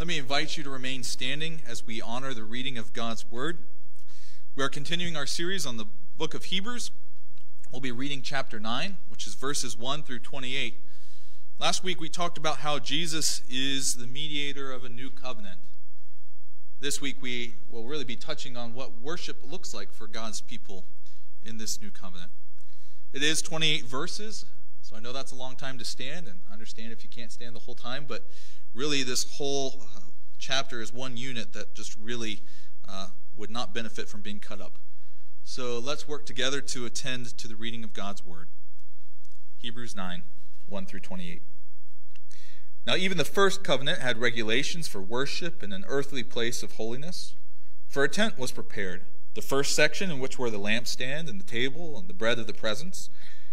Let me invite you to remain standing as we honor the reading of God's Word. We are continuing our series on the book of Hebrews. We'll be reading chapter 9, which is verses 1 through 28. Last week we talked about how Jesus is the mediator of a new covenant. This week we will really be touching on what worship looks like for God's people in this new covenant. It is 28 verses, so I know that's a long time to stand, and understand if you can't stand the whole time, but really this whole uh, chapter is one unit that just really uh, would not benefit from being cut up. So let's work together to attend to the reading of God's Word. Hebrews 9, 1 through 28. Now, even the first covenant had regulations for worship in an earthly place of holiness. For a tent was prepared, the first section in which were the lampstand and the table and the bread of the presence.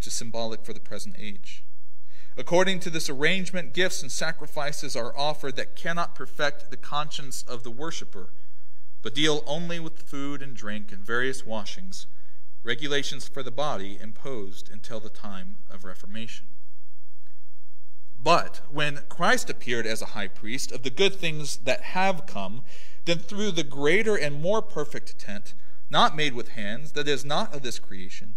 which is symbolic for the present age. According to this arrangement, gifts and sacrifices are offered that cannot perfect the conscience of the worshiper, but deal only with food and drink and various washings, regulations for the body imposed until the time of Reformation. But when Christ appeared as a high priest of the good things that have come, then through the greater and more perfect tent, not made with hands, that is not of this creation,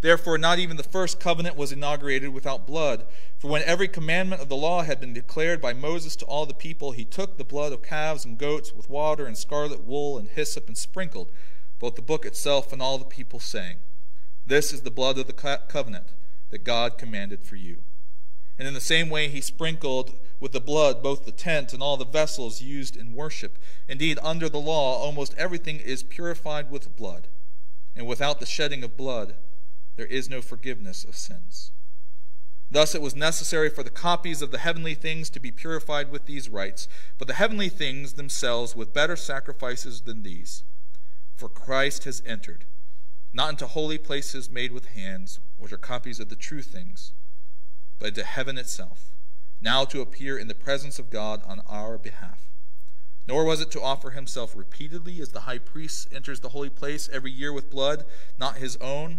Therefore, not even the first covenant was inaugurated without blood. For when every commandment of the law had been declared by Moses to all the people, he took the blood of calves and goats with water and scarlet wool and hyssop and sprinkled both the book itself and all the people, saying, This is the blood of the covenant that God commanded for you. And in the same way, he sprinkled with the blood both the tent and all the vessels used in worship. Indeed, under the law, almost everything is purified with blood, and without the shedding of blood, there is no forgiveness of sins. Thus, it was necessary for the copies of the heavenly things to be purified with these rites, but the heavenly things themselves with better sacrifices than these. For Christ has entered, not into holy places made with hands, which are copies of the true things, but into heaven itself now to appear in the presence of God on our behalf. Nor was it to offer himself repeatedly as the high priest enters the holy place every year with blood, not his own,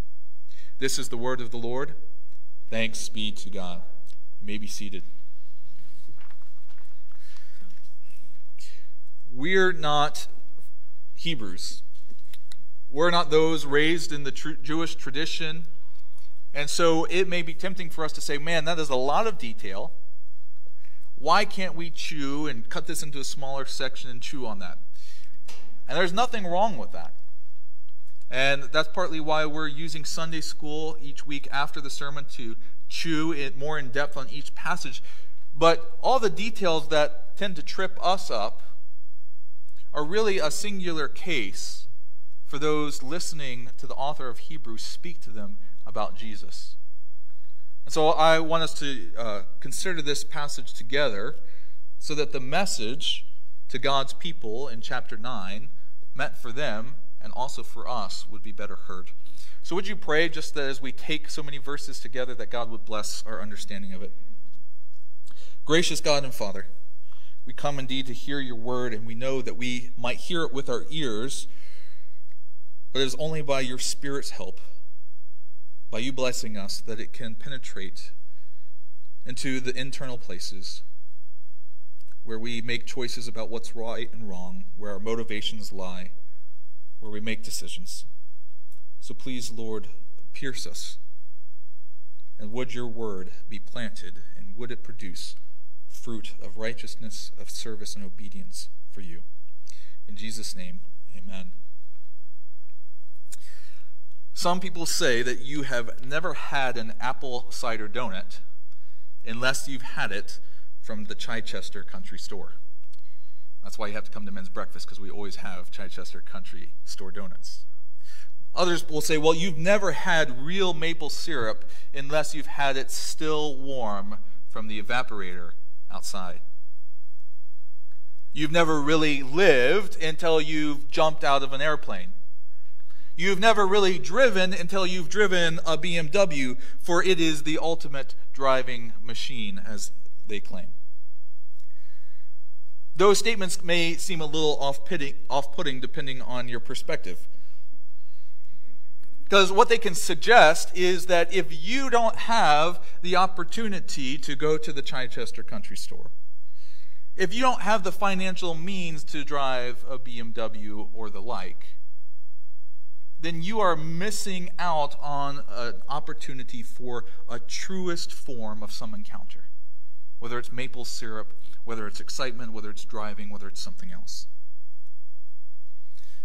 This is the word of the Lord. Thanks be to God. You may be seated. We're not Hebrews. We're not those raised in the tr- Jewish tradition and so it may be tempting for us to say, man, that is a lot of detail. why can't we chew and cut this into a smaller section and chew on that? And there's nothing wrong with that. And that's partly why we're using Sunday school each week after the sermon to chew it more in depth on each passage. But all the details that tend to trip us up are really a singular case for those listening to the author of Hebrews speak to them about Jesus. And so I want us to uh, consider this passage together so that the message to God's people in chapter 9, meant for them and also for us, would be better heard. So, would you pray just that as we take so many verses together, that God would bless our understanding of it? Gracious God and Father, we come indeed to hear your word, and we know that we might hear it with our ears, but it is only by your Spirit's help by you blessing us, that it can penetrate into the internal places where we make choices about what's right and wrong, where our motivations lie, where we make decisions. So please, Lord, pierce us. And would your word be planted, and would it produce fruit of righteousness, of service, and obedience for you? In Jesus' name, amen. Some people say that you have never had an apple cider donut unless you've had it from the Chichester Country Store. That's why you have to come to men's breakfast because we always have Chichester Country Store donuts. Others will say, well, you've never had real maple syrup unless you've had it still warm from the evaporator outside. You've never really lived until you've jumped out of an airplane. You've never really driven until you've driven a BMW, for it is the ultimate driving machine, as they claim. Those statements may seem a little off putting depending on your perspective. Because what they can suggest is that if you don't have the opportunity to go to the Chichester Country Store, if you don't have the financial means to drive a BMW or the like, then you are missing out on an opportunity for a truest form of some encounter. Whether it's maple syrup, whether it's excitement, whether it's driving, whether it's something else.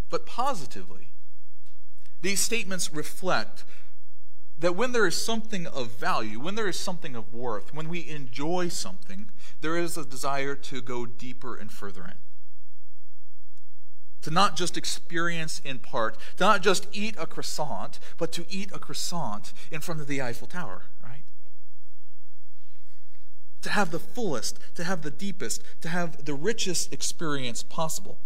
But positively, these statements reflect that when there is something of value, when there is something of worth, when we enjoy something, there is a desire to go deeper and further in to not just experience in part, to not just eat a croissant, but to eat a croissant in front of the Eiffel Tower? To have the fullest, to have the deepest, to have the richest experience possible.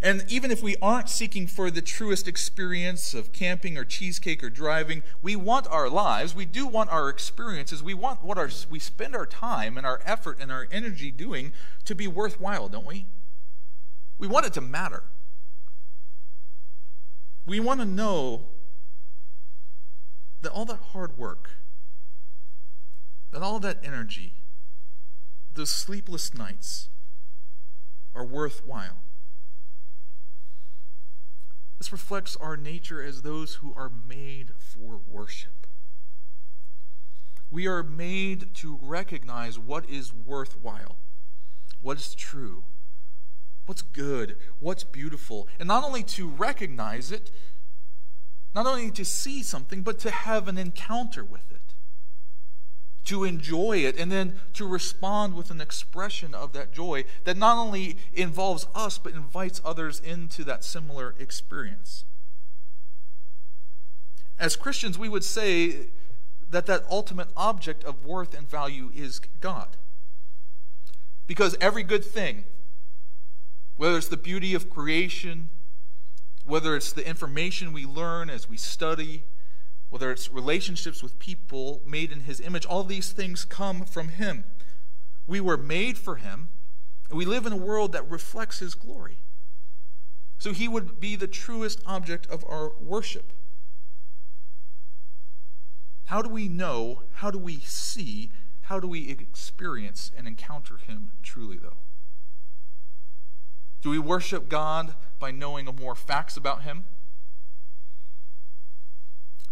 And even if we aren't seeking for the truest experience of camping or cheesecake or driving, we want our lives, we do want our experiences, we want what our, we spend our time and our effort and our energy doing to be worthwhile, don't we? We want it to matter. We want to know that all that hard work, that all that energy, those sleepless nights are worthwhile. This reflects our nature as those who are made for worship. We are made to recognize what is worthwhile, what is true, what's good, what's beautiful, and not only to recognize it, not only to see something, but to have an encounter with it, to enjoy it, and then to respond with an expression of that joy that not only involves us, but invites others into that similar experience. As Christians, we would say that that ultimate object of worth and value is God. Because every good thing, whether it's the beauty of creation, whether it's the information we learn as we study, whether it's relationships with people made in His image, all these things come from Him. We were made for Him, and we live in a world that reflects His glory. So He would be the truest object of our worship. How do we know? How do we see? How do we experience and encounter Him truly, though? Do we worship God by knowing more facts about Him?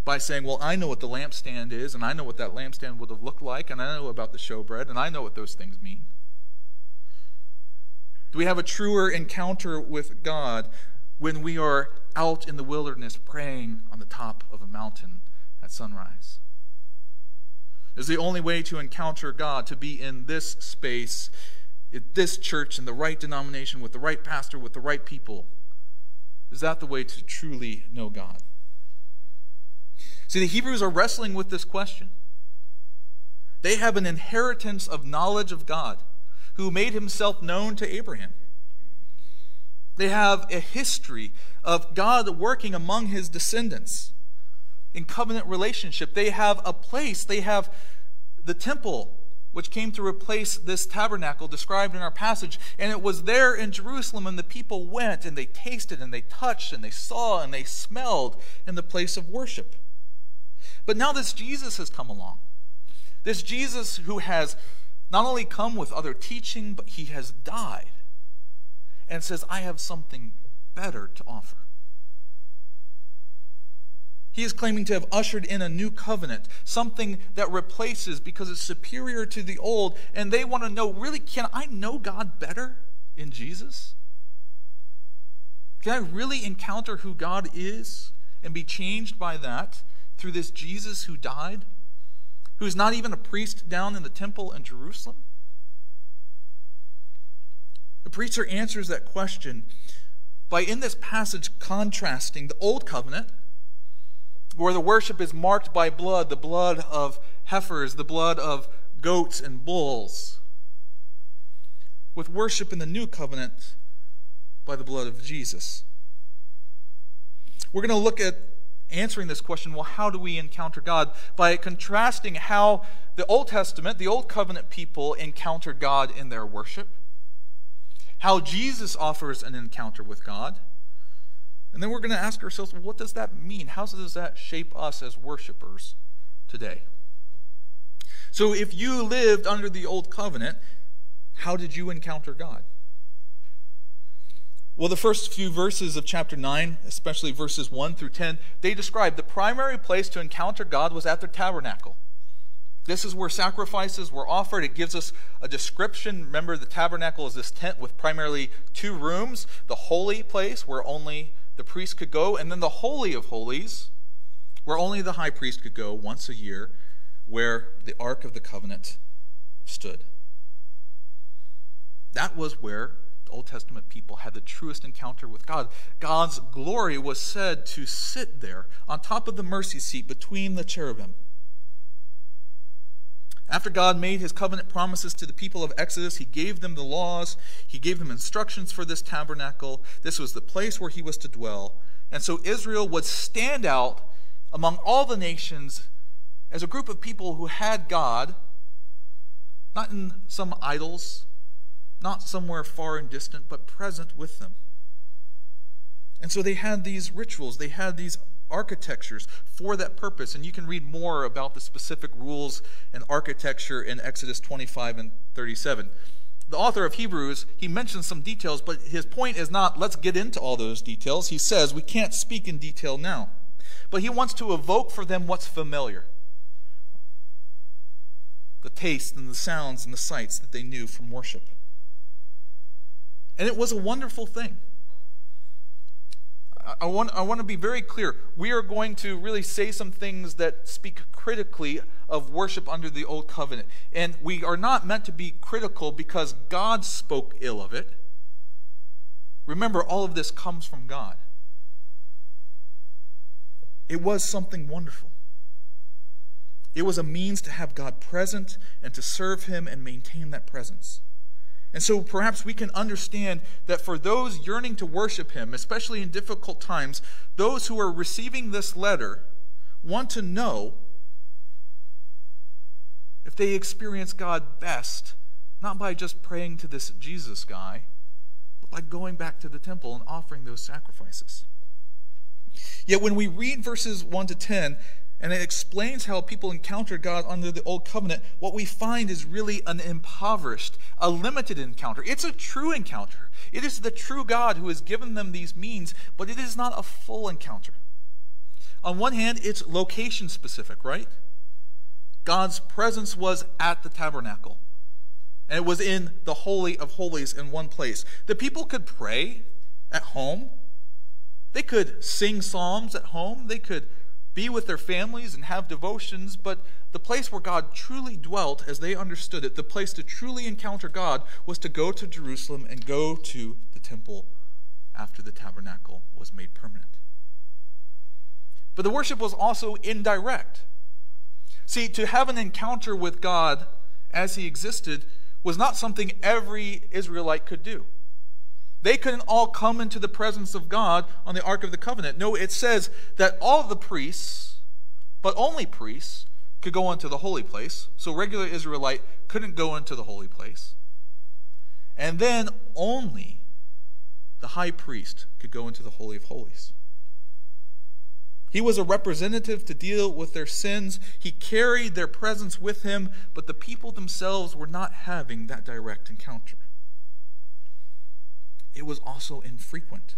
By saying, Well, I know what the lampstand is, and I know what that lampstand would have looked like, and I know about the showbread, and I know what those things mean? Do we have a truer encounter with God when we are out in the wilderness praying on the top of a mountain at sunrise? Is the only way to encounter God to be in this space, at this church, in the right denomination, with the right pastor, with the right people? Is that the way to truly know God? See, the Hebrews are wrestling with this question. They have an inheritance of knowledge of God who made himself known to Abraham. They have a history of God working among his descendants in covenant relationship. They have a place, they have the temple, which came to replace this tabernacle described in our passage. And it was there in Jerusalem, and the people went and they tasted and they touched and they saw and they smelled in the place of worship. But now this Jesus has come along. This Jesus who has not only come with other teaching, but he has died and says, I have something better to offer. He is claiming to have ushered in a new covenant, something that replaces because it's superior to the old. And they want to know really, can I know God better in Jesus? Can I really encounter who God is and be changed by that through this Jesus who died, who's not even a priest down in the temple in Jerusalem? The preacher answers that question by, in this passage, contrasting the old covenant where the worship is marked by blood, the blood of heifers, the blood of goats and bulls, with worship in the new covenant by the blood of Jesus. We're going to look at answering this question well, how do we encounter God? By contrasting how the Old Testament, the Old Covenant people encountered God in their worship, how Jesus offers an encounter with God and then we're going to ask ourselves, well, what does that mean? How does that shape us as worshipers today? So, if you lived under the old covenant, how did you encounter God? Well, the first few verses of chapter 9, especially verses 1 through 10, they describe the primary place to encounter God was at the tabernacle. This is where sacrifices were offered. It gives us a description. Remember, the tabernacle is this tent with primarily two rooms the holy place, where only the priest could go, and then the Holy of Holies, where only the high priest could go once a year, where the Ark of the Covenant stood. That was where Old Testament people had the truest encounter with God. God's glory was said to sit there on top of the mercy seat between the cherubim. After God made his covenant promises to the people of Exodus, he gave them the laws, he gave them instructions for this tabernacle. This was the place where he was to dwell. And so Israel would stand out among all the nations as a group of people who had God, not in some idols, not somewhere far and distant, but present with them. And so they had these rituals, they had these architectures for that purpose. And you can read more about the specific rules and architecture in Exodus 25 and 37. The author of Hebrews, he mentions some details, but his point is not let's get into all those details. He says we can't speak in detail now. But he wants to evoke for them what's familiar the taste and the sounds and the sights that they knew from worship. And it was a wonderful thing. I want, I want to be very clear. We are going to really say some things that speak critically of worship under the Old Covenant. And we are not meant to be critical because God spoke ill of it. Remember, all of this comes from God. It was something wonderful. It was a means to have God present and to serve Him and maintain that presence. And so perhaps we can understand that for those yearning to worship Him, especially in difficult times, those who are receiving this letter want to know if they experience God best, not by just praying to this Jesus guy, but by going back to the temple and offering those sacrifices. Yet when we read verses 1 to 10, and it explains how people encounter God under the old covenant, what we find is really an impoverished, a limited encounter. It's a true encounter. It is the true God who has given them these means, but it is not a full encounter. On one hand, it's location specific, right? God's presence was at the tabernacle. And it was in the Holy of Holies in one place. The people could pray at home. They could sing psalms at home. They could be with their families and have devotions. But the place where God truly dwelt, as they understood it, the place to truly encounter God, was to go to Jerusalem and go to the temple after the tabernacle was made permanent. But the worship was also indirect. See, to have an encounter with God as he existed was not something every Israelite could do. They couldn't all come into the presence of God on the Ark of the Covenant. No, it says that all the priests, but only priests, could go into the holy place. So regular Israelite couldn't go into the holy place. And then only the high priest could go into the Holy of Holies. He was a representative to deal with their sins. He carried their presence with him, but the people themselves were not having that direct encounter. It was also infrequent.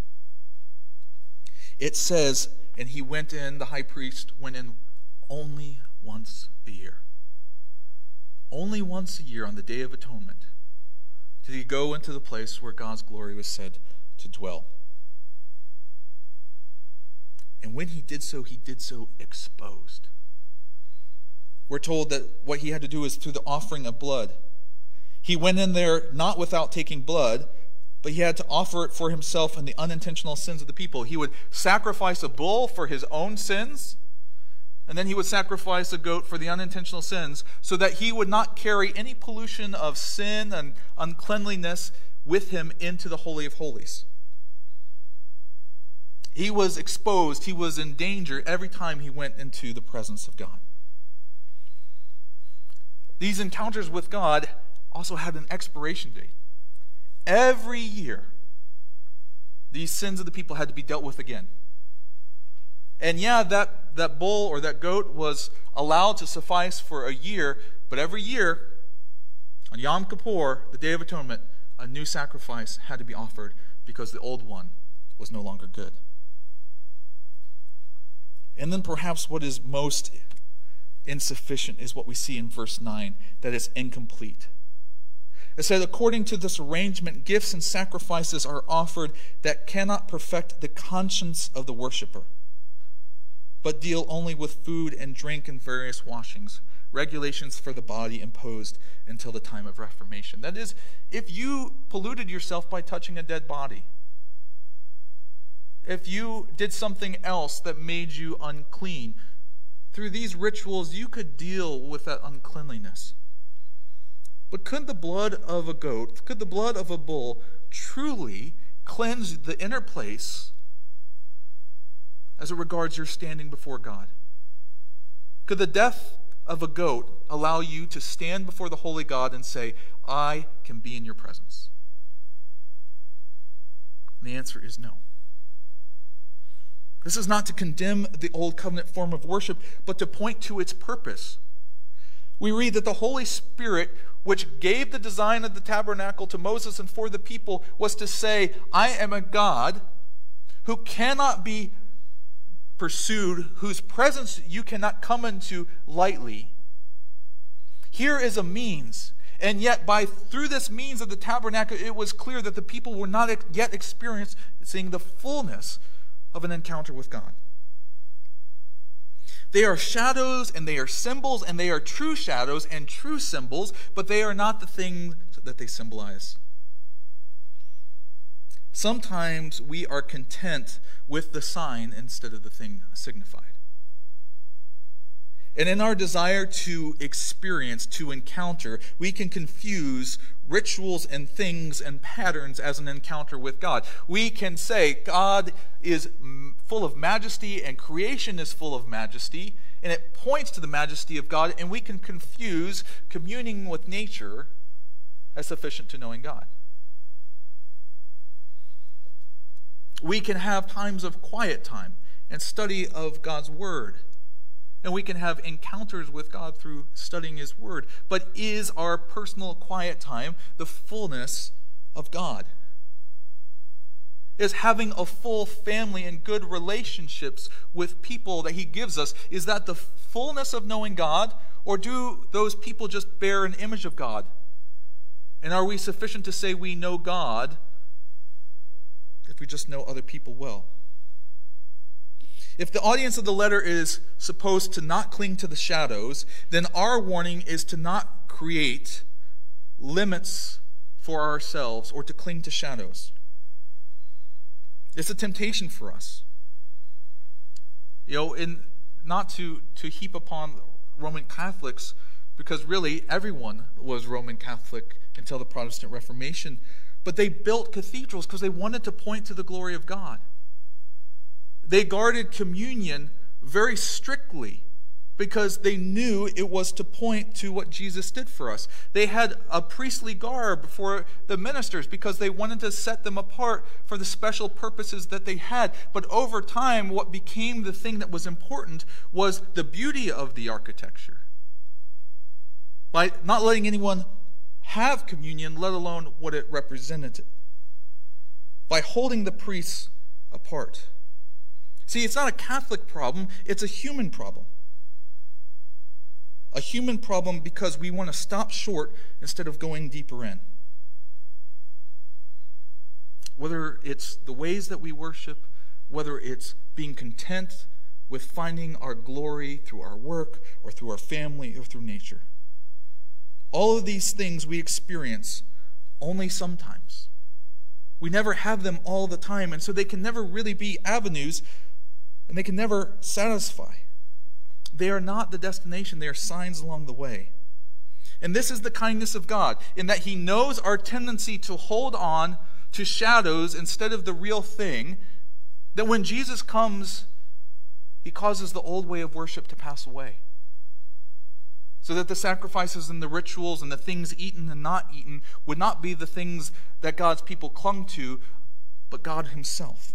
It says, and he went in, the high priest went in only once a year. Only once a year on the Day of Atonement did he go into the place where God's glory was said to dwell. And when he did so, he did so exposed. We're told that what he had to do is through the offering of blood. He went in there not without taking blood, but he had to offer it for himself and the unintentional sins of the people. He would sacrifice a bull for his own sins, and then he would sacrifice a goat for the unintentional sins, so that he would not carry any pollution of sin and uncleanliness with him into the Holy of Holies. He was exposed, he was in danger every time he went into the presence of God. These encounters with God also had an expiration date. Every year, these sins of the people had to be dealt with again. And yeah, that, that bull or that goat was allowed to suffice for a year, but every year, on Yom Kippur, the Day of Atonement, a new sacrifice had to be offered because the old one was no longer good. And then perhaps what is most insufficient is what we see in verse 9 that is incomplete. It said, according to this arrangement, gifts and sacrifices are offered that cannot perfect the conscience of the worshiper, but deal only with food and drink and various washings, regulations for the body imposed until the time of Reformation. That is, if you polluted yourself by touching a dead body, if you did something else that made you unclean. Through these rituals, you could deal with that uncleanliness. But could the blood of a goat, could the blood of a bull truly cleanse the inner place as it regards your standing before God? Could the death of a goat allow you to stand before the holy God and say, I can be in your presence? And the answer is no. This is not to condemn the old covenant form of worship, but to point to its purpose. We read that the Holy Spirit, which gave the design of the tabernacle to Moses and for the people, was to say, I am a God who cannot be pursued, whose presence you cannot come into lightly. Here is a means. And yet, by through this means of the tabernacle, it was clear that the people were not yet experiencing the fullness of an encounter with God. They are shadows and they are symbols and they are true shadows and true symbols, but they are not the things that they symbolize. Sometimes we are content with the sign instead of the thing signified. And in our desire to experience, to encounter, we can confuse rituals and things and patterns as an encounter with God. We can say God is full of majesty and creation is full of majesty, and it points to the majesty of God, and we can confuse communing with nature as sufficient to knowing God. We can have times of quiet time and study of God's Word and we can have encounters with God through studying His Word. But is our personal quiet time the fullness of God? is having a full family and good relationships with people that He gives us. Is that the fullness of knowing God, or do those people just bear an image of God? And are we sufficient to say we know God if we just know other people well? If the audience of the letter is supposed to not cling to the shadows, then our warning is to not create limits for ourselves or to cling to shadows. It's a temptation for us. You know, in not to, to heap upon Roman Catholics, because really everyone was Roman Catholic until the Protestant Reformation, but they built cathedrals because they wanted to point to the glory of God. They guarded communion very strictly because they knew it was to point to what Jesus did for us. They had a priestly garb for the ministers because they wanted to set them apart for the special purposes that they had. But over time, what became the thing that was important was the beauty of the architecture. By not letting anyone have communion, let alone what it represented. By holding the priests apart. See, it's not a Catholic problem, it's a human problem. A human problem because we want to stop short instead of going deeper in. Whether it's the ways that we worship, whether it's being content with finding our glory through our work or through our family or through nature. All of these things we experience only sometimes. We never have them all the time, and so they can never really be avenues and they can never satisfy. They are not the destination, they are signs along the way. And this is the kindness of God, in that He knows our tendency to hold on to shadows instead of the real thing, that when Jesus comes, He causes the old way of worship to pass away. So that the sacrifices and the rituals and the things eaten and not eaten would not be the things that God's people clung to, but God Himself.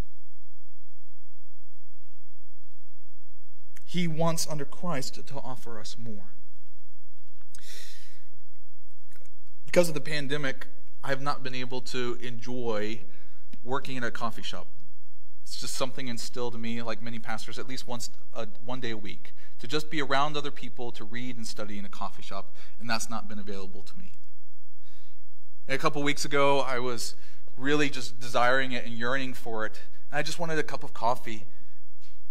He wants under Christ to offer us more. Because of the pandemic, I have not been able to enjoy working in a coffee shop. It's just something instilled in me, like many pastors, at least once a, one day a week, to just be around other people, to read and study in a coffee shop, and that's not been available to me. And a couple weeks ago, I was really just desiring it and yearning for it, and I just wanted a cup of coffee.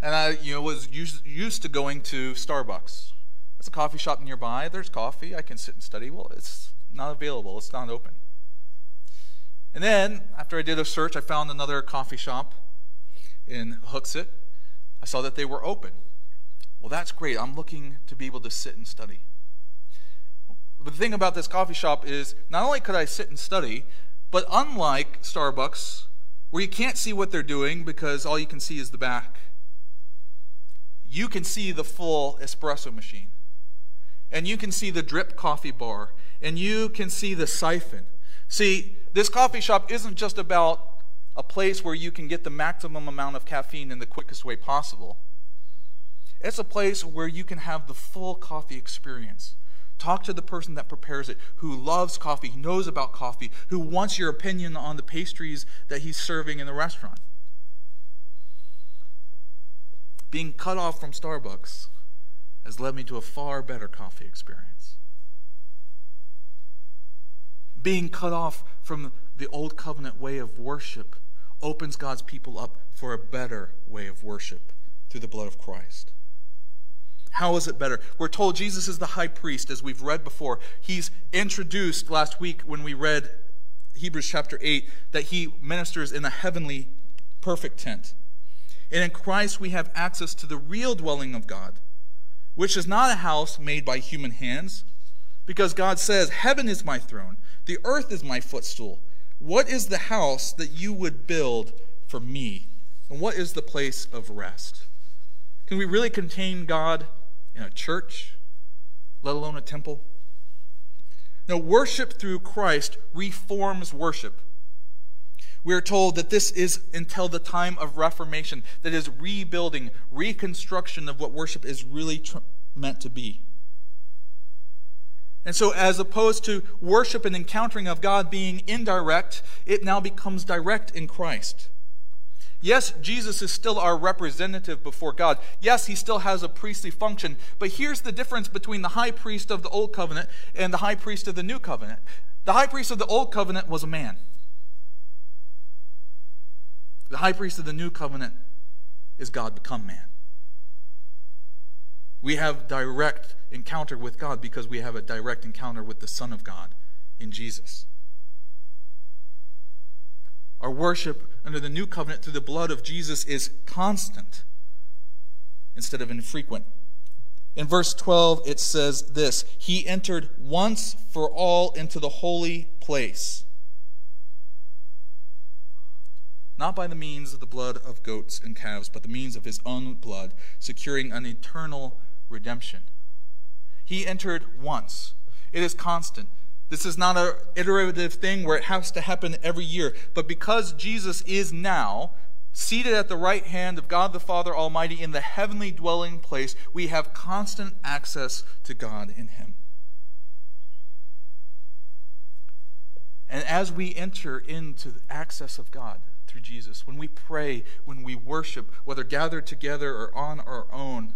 And I, you know, was used, used to going to Starbucks. It's a coffee shop nearby. There's coffee. I can sit and study. Well, it's not available. It's not open. And then, after I did a search, I found another coffee shop in Hooksett. I saw that they were open. Well, that's great. I'm looking to be able to sit and study. But the thing about this coffee shop is not only could I sit and study, but unlike Starbucks, where you can't see what they're doing because all you can see is the back, you can see the full espresso machine. And you can see the drip coffee bar. And you can see the siphon. See, this coffee shop isn't just about a place where you can get the maximum amount of caffeine in the quickest way possible. It's a place where you can have the full coffee experience. Talk to the person that prepares it, who loves coffee, who knows about coffee, who wants your opinion on the pastries that he's serving in the restaurant being cut off from Starbucks has led me to a far better coffee experience. Being cut off from the old covenant way of worship opens God's people up for a better way of worship through the blood of Christ. How is it better? We're told Jesus is the high priest, as we've read before. He's introduced last week when we read Hebrews chapter 8 that he ministers in the heavenly perfect tent. And in Christ we have access to the real dwelling of God, which is not a house made by human hands, because God says, Heaven is my throne, the earth is my footstool. What is the house that you would build for me? And what is the place of rest? Can we really contain God in a church, let alone a temple? Now, worship through Christ reforms worship. We are told that this is until the time of Reformation, that is rebuilding, reconstruction of what worship is really tr- meant to be. And so, as opposed to worship and encountering of God being indirect, it now becomes direct in Christ. Yes, Jesus is still our representative before God. Yes, he still has a priestly function. But here's the difference between the high priest of the Old Covenant and the high priest of the New Covenant the high priest of the Old Covenant was a man, the high priest of the New Covenant is God become man. We have direct encounter with God because we have a direct encounter with the Son of God in Jesus. Our worship under the new covenant through the blood of Jesus is constant instead of infrequent. In verse 12, it says this He entered once for all into the holy place, not by the means of the blood of goats and calves, but the means of his own blood, securing an eternal redemption. He entered once. It is constant. This is not an iterative thing where it has to happen every year. But because Jesus is now seated at the right hand of God the Father Almighty in the heavenly dwelling place, we have constant access to God in Him. And as we enter into the access of God through Jesus, when we pray, when we worship, whether gathered together or on our own,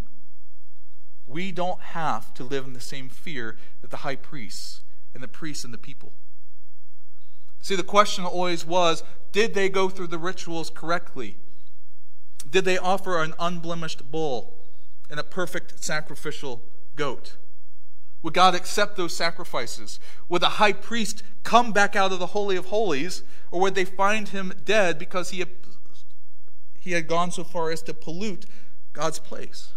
we don't have to live in the same fear that the high priests and the priests and the people. See, the question always was did they go through the rituals correctly? Did they offer an unblemished bull and a perfect sacrificial goat? Would God accept those sacrifices? Would the high priest come back out of the Holy of Holies, or would they find him dead because he had, he had gone so far as to pollute God's place?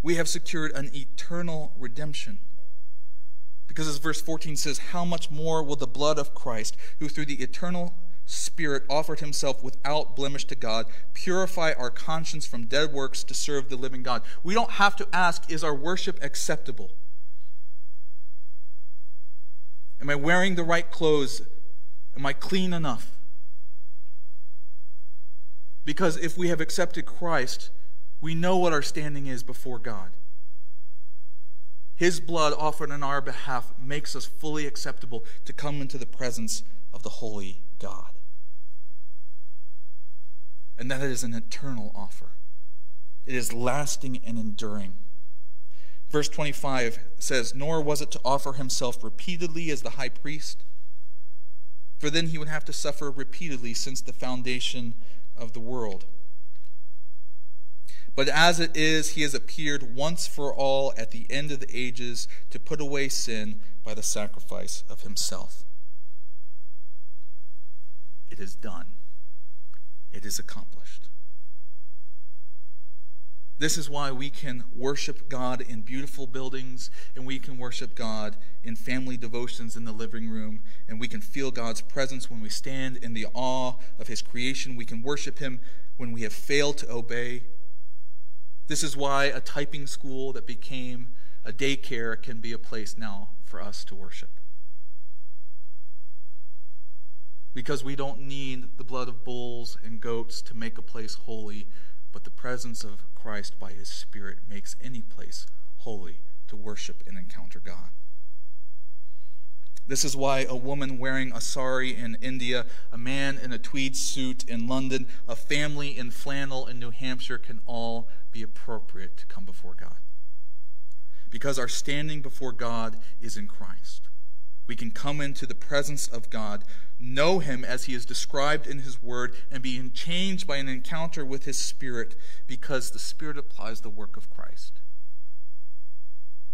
We have secured an eternal redemption. Because as verse 14 says, How much more will the blood of Christ, who through the eternal Spirit offered himself without blemish to God, purify our conscience from dead works to serve the living God? We don't have to ask, Is our worship acceptable? Am I wearing the right clothes? Am I clean enough? Because if we have accepted Christ, we know what our standing is before God. His blood offered on our behalf makes us fully acceptable to come into the presence of the holy God. And that is an eternal offer, it is lasting and enduring. Verse 25 says, Nor was it to offer himself repeatedly as the high priest, for then he would have to suffer repeatedly since the foundation of the world. But as it is, he has appeared once for all at the end of the ages to put away sin by the sacrifice of himself. It is done, it is accomplished. This is why we can worship God in beautiful buildings, and we can worship God in family devotions in the living room, and we can feel God's presence when we stand in the awe of His creation. We can worship Him when we have failed to obey this is why a typing school that became a daycare can be a place now for us to worship. Because we don't need the blood of bulls and goats to make a place holy, but the presence of Christ by his Spirit makes any place holy to worship and encounter God. This is why a woman wearing a sari in India, a man in a tweed suit in London, a family in flannel in New Hampshire can all be appropriate to come before God. Because our standing before God is in Christ. We can come into the presence of God, know Him as He is described in His Word, and be changed by an encounter with His Spirit because the Spirit applies the work of Christ.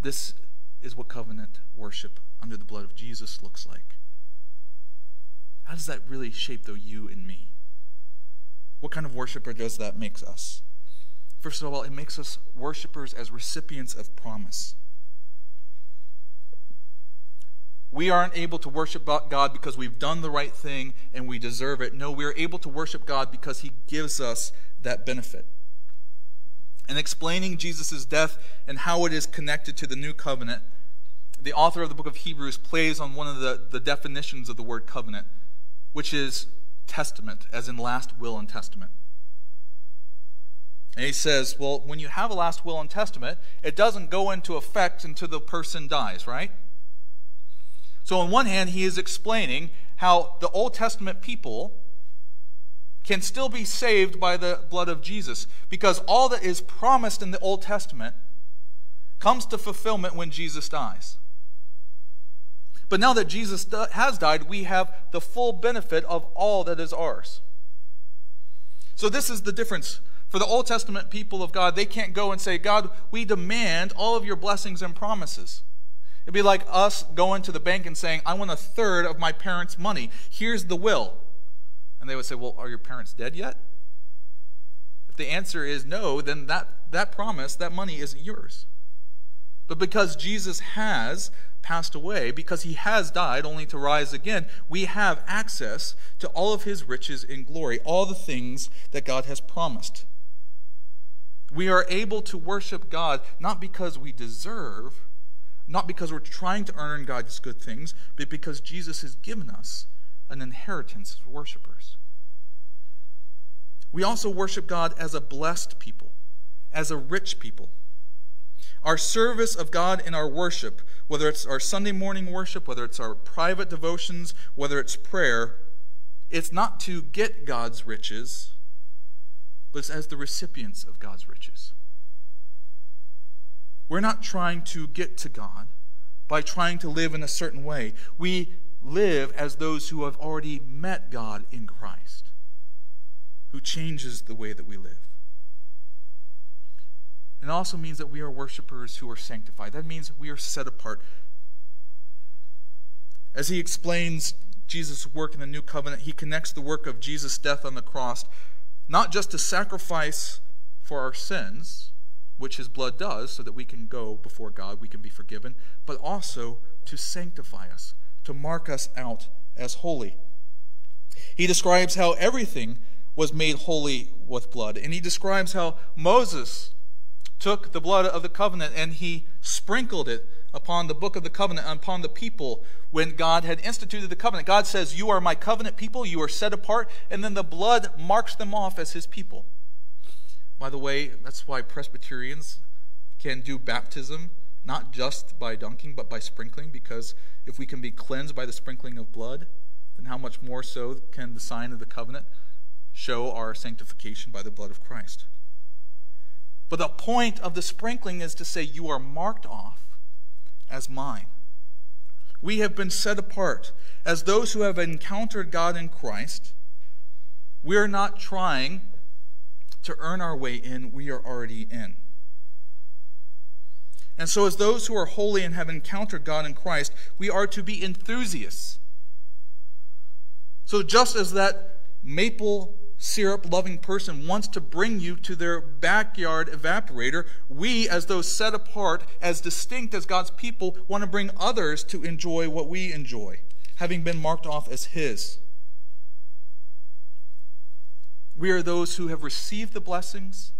This is what covenant worship under the blood of Jesus looks like. How does that really shape though, you and me? What kind of worshiper does that make us? First of all, it makes us worshipers as recipients of promise. We aren't able to worship God because we've done the right thing and we deserve it. No, we are able to worship God because He gives us that benefit. And explaining Jesus' death and how it is connected to the new covenant, the author of the book of Hebrews plays on one of the, the definitions of the word covenant, which is testament, as in last will and testament. And he says, well, when you have a last will and testament, it doesn't go into effect until the person dies, right? So, on one hand, he is explaining how the Old Testament people can still be saved by the blood of Jesus because all that is promised in the Old Testament comes to fulfillment when Jesus dies. But now that Jesus has died, we have the full benefit of all that is ours. So, this is the difference. For the Old Testament people of God, they can't go and say, God, we demand all of your blessings and promises. It'd be like us going to the bank and saying, I want a third of my parents' money. Here's the will. And they would say, Well, are your parents dead yet? If the answer is no, then that, that promise, that money isn't yours. But because Jesus has passed away, because he has died only to rise again, we have access to all of his riches in glory, all the things that God has promised. We are able to worship God not because we deserve, not because we're trying to earn God's good things, but because Jesus has given us an inheritance as worshipers. We also worship God as a blessed people, as a rich people. Our service of God in our worship, whether it's our Sunday morning worship, whether it's our private devotions, whether it's prayer, it's not to get God's riches, but it's as the recipients of God's riches. We're not trying to get to God by trying to live in a certain way. We live as those who have already met God in Christ, who changes the way that we live. It also means that we are worshipers who are sanctified. That means we are set apart. As he explains Jesus' work in the new covenant, he connects the work of Jesus' death on the cross not just to sacrifice for our sins, which his blood does, so that we can go before God, we can be forgiven, but also to sanctify us, to mark us out as holy. He describes how everything was made holy with blood, and he describes how Moses took the blood of the covenant and he sprinkled it upon the book of the covenant, upon the people when God had instituted the covenant. God says, You are my covenant people, you are set apart, and then the blood marks them off as his people. By the way, that's why Presbyterians can do baptism not just by dunking, but by sprinkling, because if we can be cleansed by the sprinkling of blood, then how much more so can the sign of the covenant show our sanctification by the blood of Christ? But the point of the sprinkling is to say, You are marked off as mine. We have been set apart as those who have encountered God in Christ. We are not trying to earn our way in, we are already in. And so, as those who are holy and have encountered God in Christ, we are to be enthusiasts. So, just as that maple syrup loving person wants to bring you to their backyard evaporator, we, as those set apart, as distinct as God's people, want to bring others to enjoy what we enjoy, having been marked off as His. We are those who have received the blessings.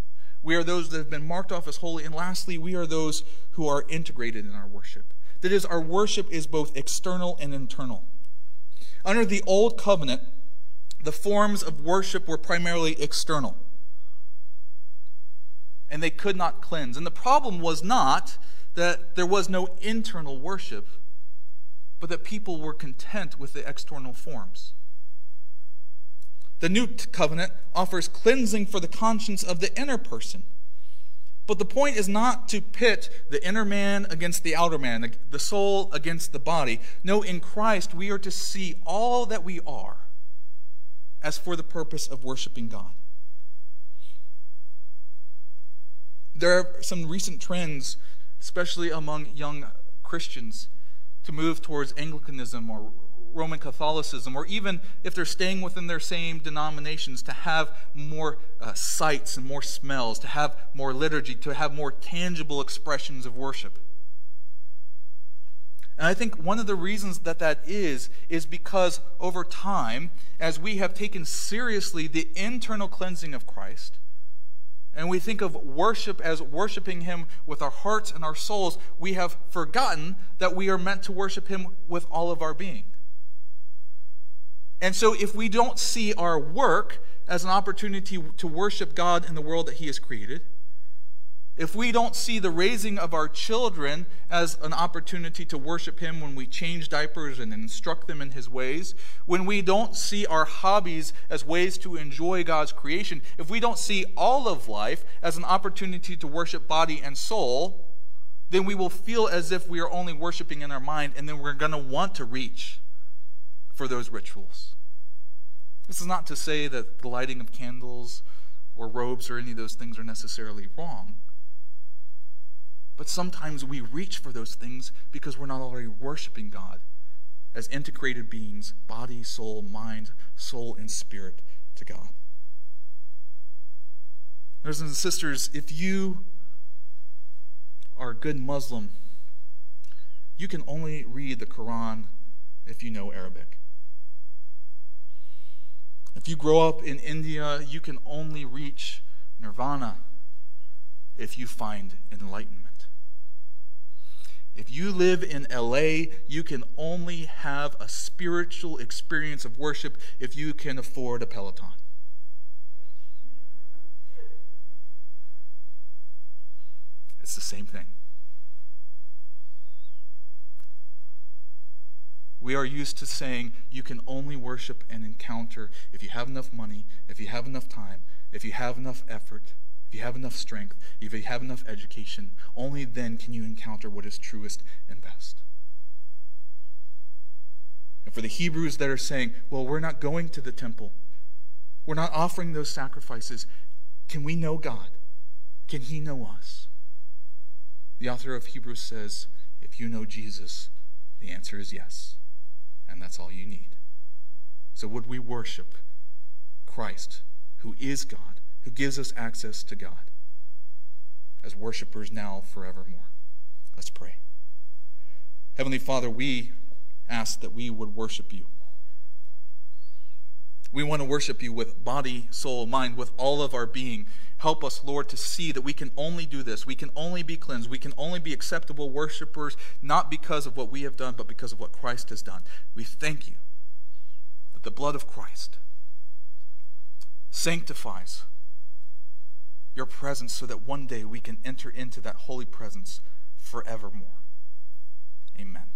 We are those that have been marked off as holy. And lastly, we are those who are integrated in our worship. That is, our worship is both external and internal. Under the Old Covenant, the forms of worship were primarily external. And they could not cleanse. And the problem was not that there was no internal worship, but that people were content with the external forms. The new covenant offers cleansing for the conscience of the inner person. But the point is not to pit the inner man against the outer man, the soul against the body. No, in Christ we are to see all that we are as for the purpose of worshiping God. There are some recent trends, especially among young Christians, to move towards Anglicanism or Roman Catholicism, or even if they're staying within their same denominations, to have more uh, sights and more smells, to have more liturgy, to have more tangible expressions of worship. And I think one of the reasons that that is, is because over time, as we have taken seriously the internal cleansing of Christ, and we think of worship as worshiping Him with our hearts and our souls, we have forgotten that we are meant to worship Him with all of our being. And so, if we don't see our work as an opportunity to worship God in the world that He has created, if we don't see the raising of our children as an opportunity to worship Him when we change diapers and instruct them in His ways, when we don't see our hobbies as ways to enjoy God's creation, if we don't see all of life as an opportunity to worship body and soul, then we will feel as if we are only worshiping in our mind, and then we're going to want to reach for those rituals. This is not to say that the lighting of candles or robes or any of those things are necessarily wrong. But sometimes we reach for those things because we're not already worshiping God as integrated beings, body, soul, mind, soul, and spirit to God. Brothers and sisters, if you are a good Muslim, you can only read the Quran if you know Arabic. If you grow up in India, you can only reach nirvana if you find enlightenment. If you live in LA, you can only have a spiritual experience of worship if you can afford a Peloton. It's the same thing. We are used to saying you can only worship and encounter if you have enough money, if you have enough time, if you have enough effort, if you have enough strength, if you have enough education. Only then can you encounter what is truest and best. And for the Hebrews that are saying, well, we're not going to the temple, we're not offering those sacrifices, can we know God? Can He know us? The author of Hebrews says, if you know Jesus, the answer is yes and that's all you need. So, would we worship Christ, who is God, who gives us access to God, as worshipers now forevermore? Let's pray. Heavenly Father, we ask that we would worship you. We want to worship you with body, soul, mind, with all of our being. Help us, Lord, to see that we can only do this. We can only be cleansed. We can only be acceptable worshipers, not because of what we have done, but because of what Christ has done. We thank you that the blood of Christ sanctifies your presence so that one day we can enter into that holy presence forevermore. Amen.